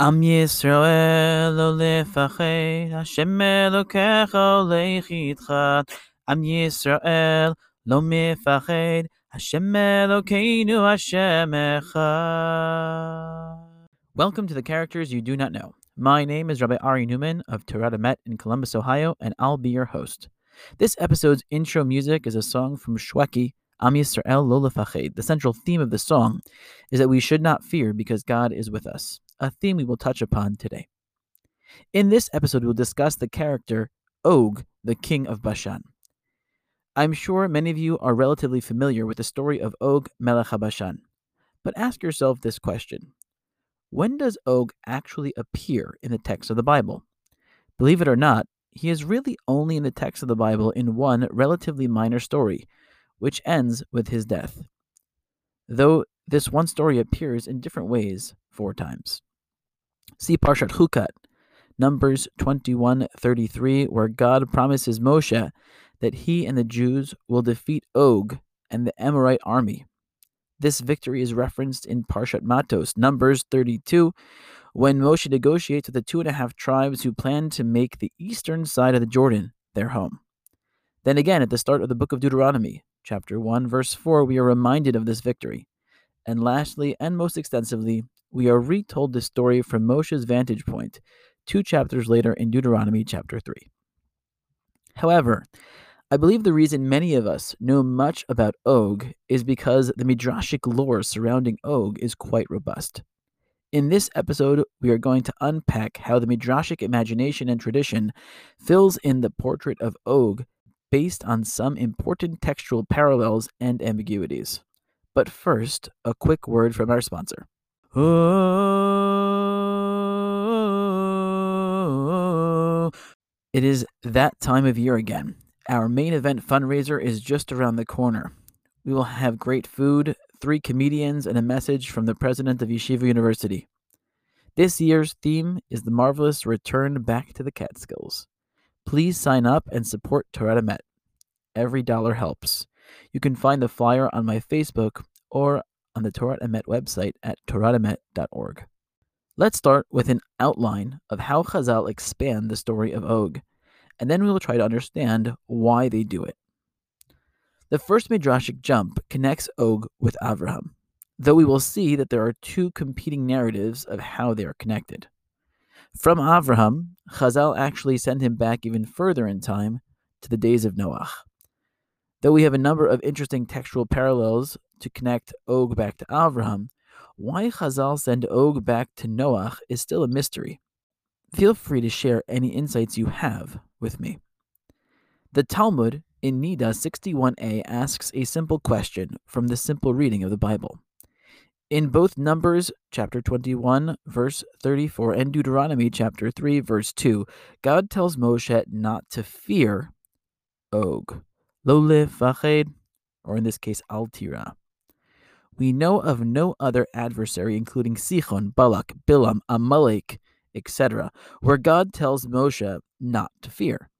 עם ישראל לא לפחד, השם אלוקיך הולך איתך. עם ישראל לא מפחד, השם אלוקינו השם אחד. Welcome to the characters you do not know. My name is Rabbi Ari Newman of Torah Emet in Columbus, Ohio, and I'll be your host. This episode's intro music is a song from Shwekey, Am Yisrael Lo Lefached. The central theme of the song is that we should not fear because God is with us a theme we will touch upon today. In this episode, we'll discuss the character Og, the king of Bashan. I'm sure many of you are relatively familiar with the story of Og Melech but ask yourself this question When does Og actually appear in the text of the Bible? Believe it or not, he is really only in the text of the Bible in one relatively minor story, which ends with his death. Though this one story appears in different ways four times. See Parshat Chukat, Numbers 21:33, where God promises Moshe that he and the Jews will defeat Og and the Amorite army. This victory is referenced in Parshat Matos, Numbers 32, when Moshe negotiates with the two and a half tribes who plan to make the eastern side of the Jordan their home. Then again, at the start of the book of Deuteronomy, chapter 1, verse 4, we are reminded of this victory. And lastly, and most extensively, we are retold the story from Moshe's vantage point, two chapters later in Deuteronomy chapter 3. However, I believe the reason many of us know much about Og is because the Midrashic lore surrounding Og is quite robust. In this episode, we are going to unpack how the Midrashic imagination and tradition fills in the portrait of Og based on some important textual parallels and ambiguities. But first, a quick word from our sponsor. Oh, it is that time of year again. Our main event fundraiser is just around the corner. We will have great food, three comedians, and a message from the president of Yeshiva University. This year's theme is the marvelous return back to the Catskills. Please sign up and support Torah Emet. Every dollar helps. You can find the flyer on my Facebook or on the Torah Emet website at torahemet.org. Let's start with an outline of how Chazal expand the story of Og, and then we will try to understand why they do it. The first Midrashic jump connects Og with Avraham, though we will see that there are two competing narratives of how they are connected. From Avraham, Chazal actually send him back even further in time to the days of Noach. Though we have a number of interesting textual parallels to connect Og back to Avraham, why Chazal send Og back to Noach is still a mystery. Feel free to share any insights you have with me. The Talmud in Nida 61a asks a simple question from the simple reading of the Bible. In both Numbers chapter 21 verse 34 and Deuteronomy chapter 3 verse 2, God tells Moshe not to fear Og, lo or in this case Altira. We know of no other adversary, including Sichon, Balak, Bilam, Amalek, etc., where God tells Moshe not to fear.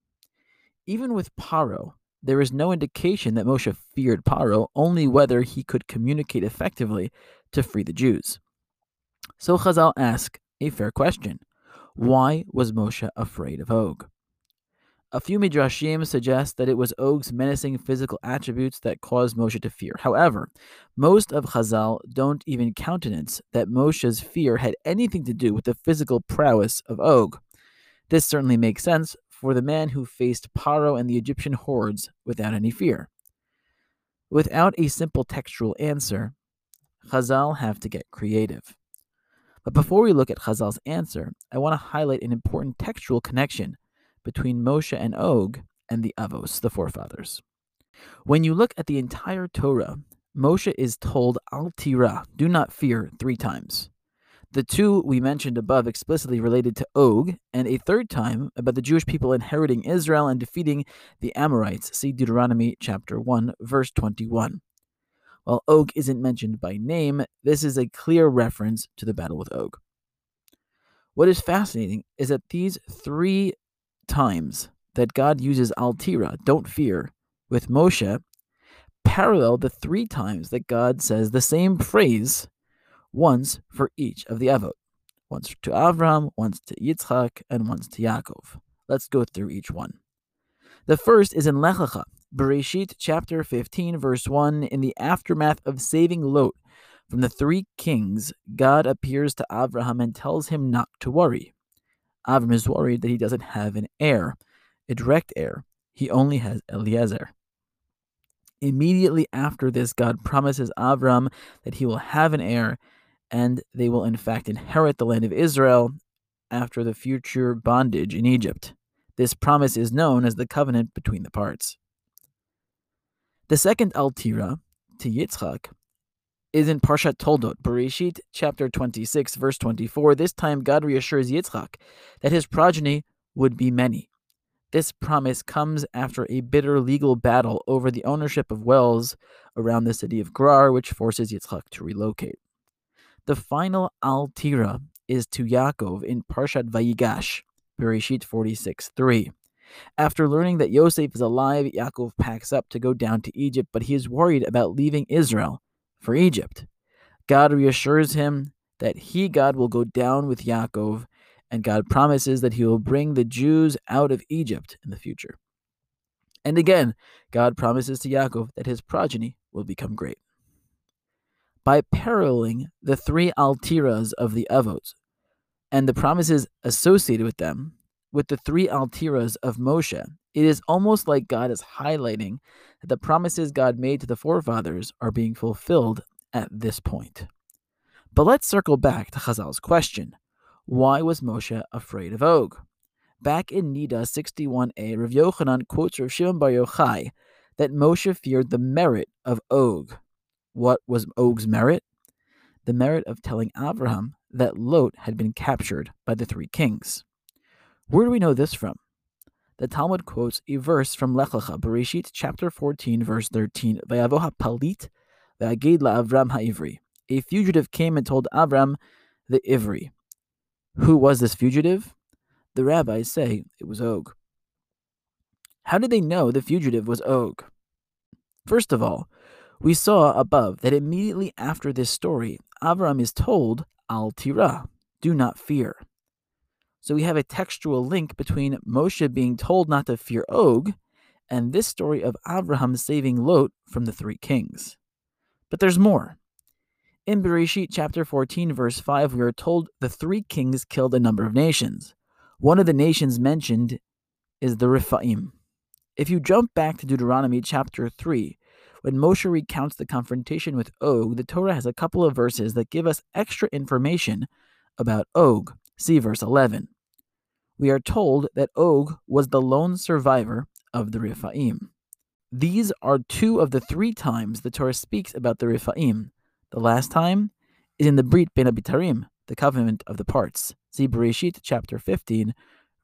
Even with Paro, there is no indication that Moshe feared Paro, only whether he could communicate effectively to free the Jews. So Chazal ask a fair question Why was Moshe afraid of Og? A few midrashim suggest that it was Og's menacing physical attributes that caused Moshe to fear. However, most of Chazal don't even countenance that Moshe's fear had anything to do with the physical prowess of Og. This certainly makes sense for the man who faced Paro and the Egyptian hordes without any fear. Without a simple textual answer, Chazal have to get creative. But before we look at Chazal's answer, I want to highlight an important textual connection between Moshe and Og and the Avos, the forefathers. When you look at the entire Torah, Moshe is told Al Tira, do not fear, three times. The two we mentioned above explicitly related to Og, and a third time about the Jewish people inheriting Israel and defeating the Amorites. See Deuteronomy chapter 1, verse 21. While Og isn't mentioned by name, this is a clear reference to the battle with Og. What is fascinating is that these three times that God uses Altira, don't fear, with Moshe, parallel the three times that God says the same phrase once for each of the Avot. once to Avram, once to Yitzchak, and once to Yaakov. Let's go through each one. The first is in Lech Lecha, Bereshit chapter 15, verse 1. In the aftermath of saving Lot from the three kings, God appears to Abraham and tells him not to worry. Avram is worried that he doesn't have an heir, a direct heir. He only has Eliezer. Immediately after this, God promises Avram that he will have an heir and they will in fact inherit the land of Israel after the future bondage in Egypt. This promise is known as the covenant between the parts. The second Altira to Yitzchak is in Parshat Toldot, Bereshit chapter 26, verse 24. This time, God reassures Yitzchak that his progeny would be many. This promise comes after a bitter legal battle over the ownership of wells around the city of Gerar, which forces Yitzchak to relocate. The final Altira is to Yaakov in Parshat Vayigash, Bereshit 46 3. After learning that Yosef is alive, Yaakov packs up to go down to Egypt, but he is worried about leaving Israel for Egypt. God reassures him that he, God, will go down with Yaakov, and God promises that he will bring the Jews out of Egypt in the future. And again, God promises to Yaakov that his progeny will become great by paralleling the three altiras of the Avot and the promises associated with them with the three altiras of Moshe, it is almost like God is highlighting that the promises God made to the forefathers are being fulfilled at this point. But let's circle back to Chazal's question why was Moshe afraid of Og? Back in Nida 61a, Rav Yochanan quotes Rav Shimon Bar Yochai that Moshe feared the merit of Og. What was Og's merit? The merit of telling Abraham that Lot had been captured by the three kings. Where do we know this from? The Talmud quotes a verse from Lech Lecha, Bereshit chapter 14, verse 13. Vayavoha palit ve'agid la'Avram ha'ivri. A fugitive came and told Avram the Ivri. Who was this fugitive? The rabbis say it was Og. How did they know the fugitive was Og? First of all, we saw above that immediately after this story, Avram is told, Al Tira, do not fear. So we have a textual link between Moshe being told not to fear Og and this story of Abraham saving Lot from the three kings. But there's more. In Bereshit chapter 14, verse 5, we are told the three kings killed a number of nations. One of the nations mentioned is the Rephaim. If you jump back to Deuteronomy chapter 3, when Moshe recounts the confrontation with Og, the Torah has a couple of verses that give us extra information about Og. See verse 11. We are told that Og was the lone survivor of the Rephaim. These are two of the three times the Torah speaks about the Rephaim. The last time is in the Brit Bein HaBetarim, the covenant of the parts. See Bereshit chapter 15,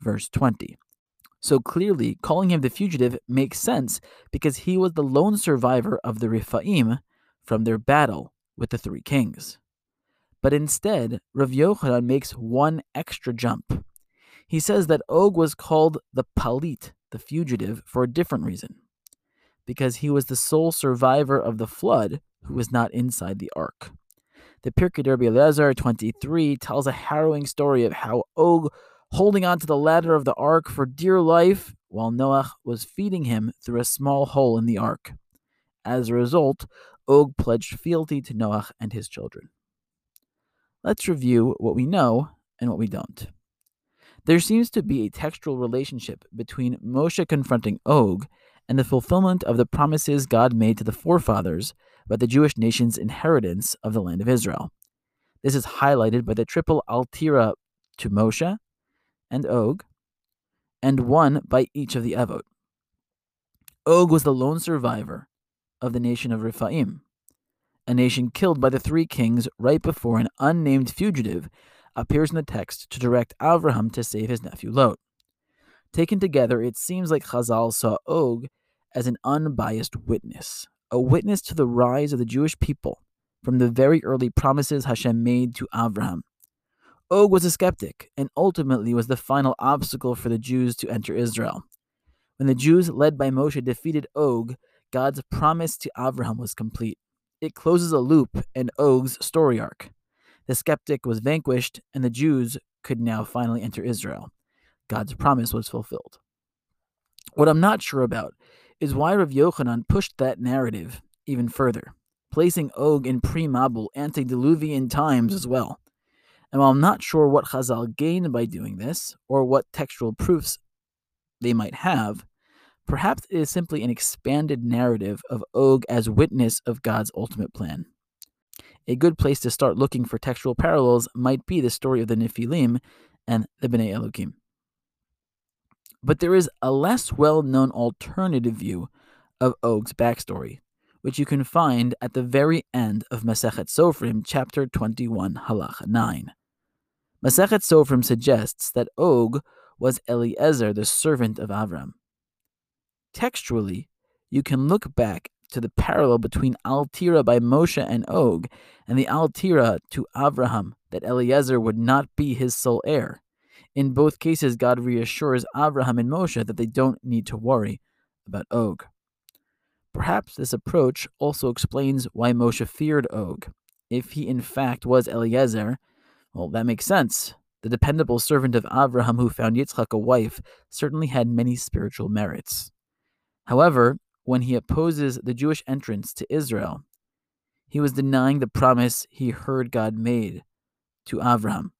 verse 20. So clearly, calling him the fugitive makes sense because he was the lone survivor of the Rephaim from their battle with the three kings. But instead, Rav Yochanan makes one extra jump. He says that Og was called the Palit, the fugitive, for a different reason. Because he was the sole survivor of the flood who was not inside the ark. The Pirkei Rabbi Eliezer 23 tells a harrowing story of how Og holding on to the ladder of the ark for dear life while Noah was feeding him through a small hole in the ark. As a result, Og pledged fealty to Noah and his children. Let's review what we know and what we don't. There seems to be a textual relationship between Moshe confronting Og and the fulfillment of the promises God made to the forefathers about the Jewish nation's inheritance of the land of Israel. This is highlighted by the triple altira to Moshe, and Og, and one by each of the Avot. Og was the lone survivor of the nation of Rephaim, a nation killed by the three kings right before an unnamed fugitive appears in the text to direct Avraham to save his nephew Lot. Taken together, it seems like Chazal saw Og as an unbiased witness, a witness to the rise of the Jewish people from the very early promises Hashem made to Avraham Og was a skeptic and ultimately was the final obstacle for the Jews to enter Israel. When the Jews, led by Moshe, defeated Og, God's promise to Abraham was complete. It closes a loop in Og's story arc. The skeptic was vanquished, and the Jews could now finally enter Israel. God's promise was fulfilled. What I'm not sure about is why Rav Yochanan pushed that narrative even further, placing Og in pre-Mabul antediluvian times as well. And while I'm not sure what Chazal gained by doing this, or what textual proofs they might have, perhaps it is simply an expanded narrative of Og as witness of God's ultimate plan. A good place to start looking for textual parallels might be the story of the Nephilim and the Bnei Elohim. But there is a less well known alternative view of Og's backstory, which you can find at the very end of Masechet Sofrim, chapter 21, halacha 9. Masechet Sofrim suggests that Og was Eliezer, the servant of Avram. Textually, you can look back to the parallel between Altira by Moshe and Og and the Altira to Avraham that Eliezer would not be his sole heir. In both cases, God reassures Avraham and Moshe that they don't need to worry about Og. Perhaps this approach also explains why Moshe feared Og. If he in fact was Eliezer, well, that makes sense. The dependable servant of Avraham who found Yitzchak a wife certainly had many spiritual merits. However, when he opposes the Jewish entrance to Israel, he was denying the promise he heard God made to Avraham.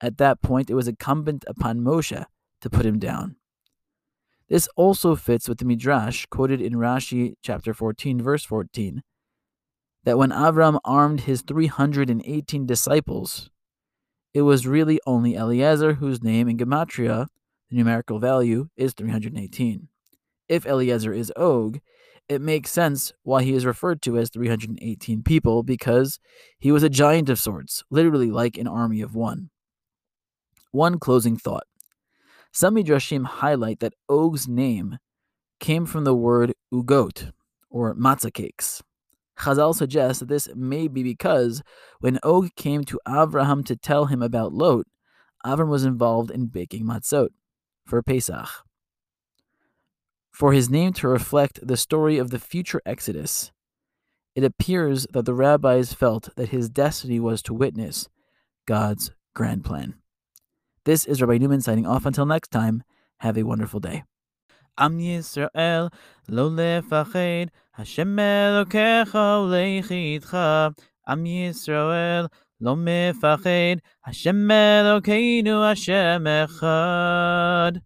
At that point, it was incumbent upon Moshe to put him down. This also fits with the Midrash quoted in Rashi chapter 14, verse 14, that when Avram armed his 318 disciples, it was really only Eliezer whose name in Gematria, the numerical value, is 318. If Eliezer is Og, it makes sense why he is referred to as 318 people because he was a giant of sorts, literally like an army of one. One closing thought. Some Midrashim highlight that Og's name came from the word ugot, or matzah cakes. Chazal suggests that this may be because when Og came to Avraham to tell him about Lot, Avram was involved in baking matzot for Pesach for his name to reflect the story of the future Exodus. It appears that the rabbis felt that his destiny was to witness God's grand plan. This is Rabbi Newman signing off. Until next time, have a wonderful day. Am Yisrael, lo lefached, Hashem Elokecha olechitcha. Am Yisrael, lo mefached, Hashem Elokeinu, Hashem Echad.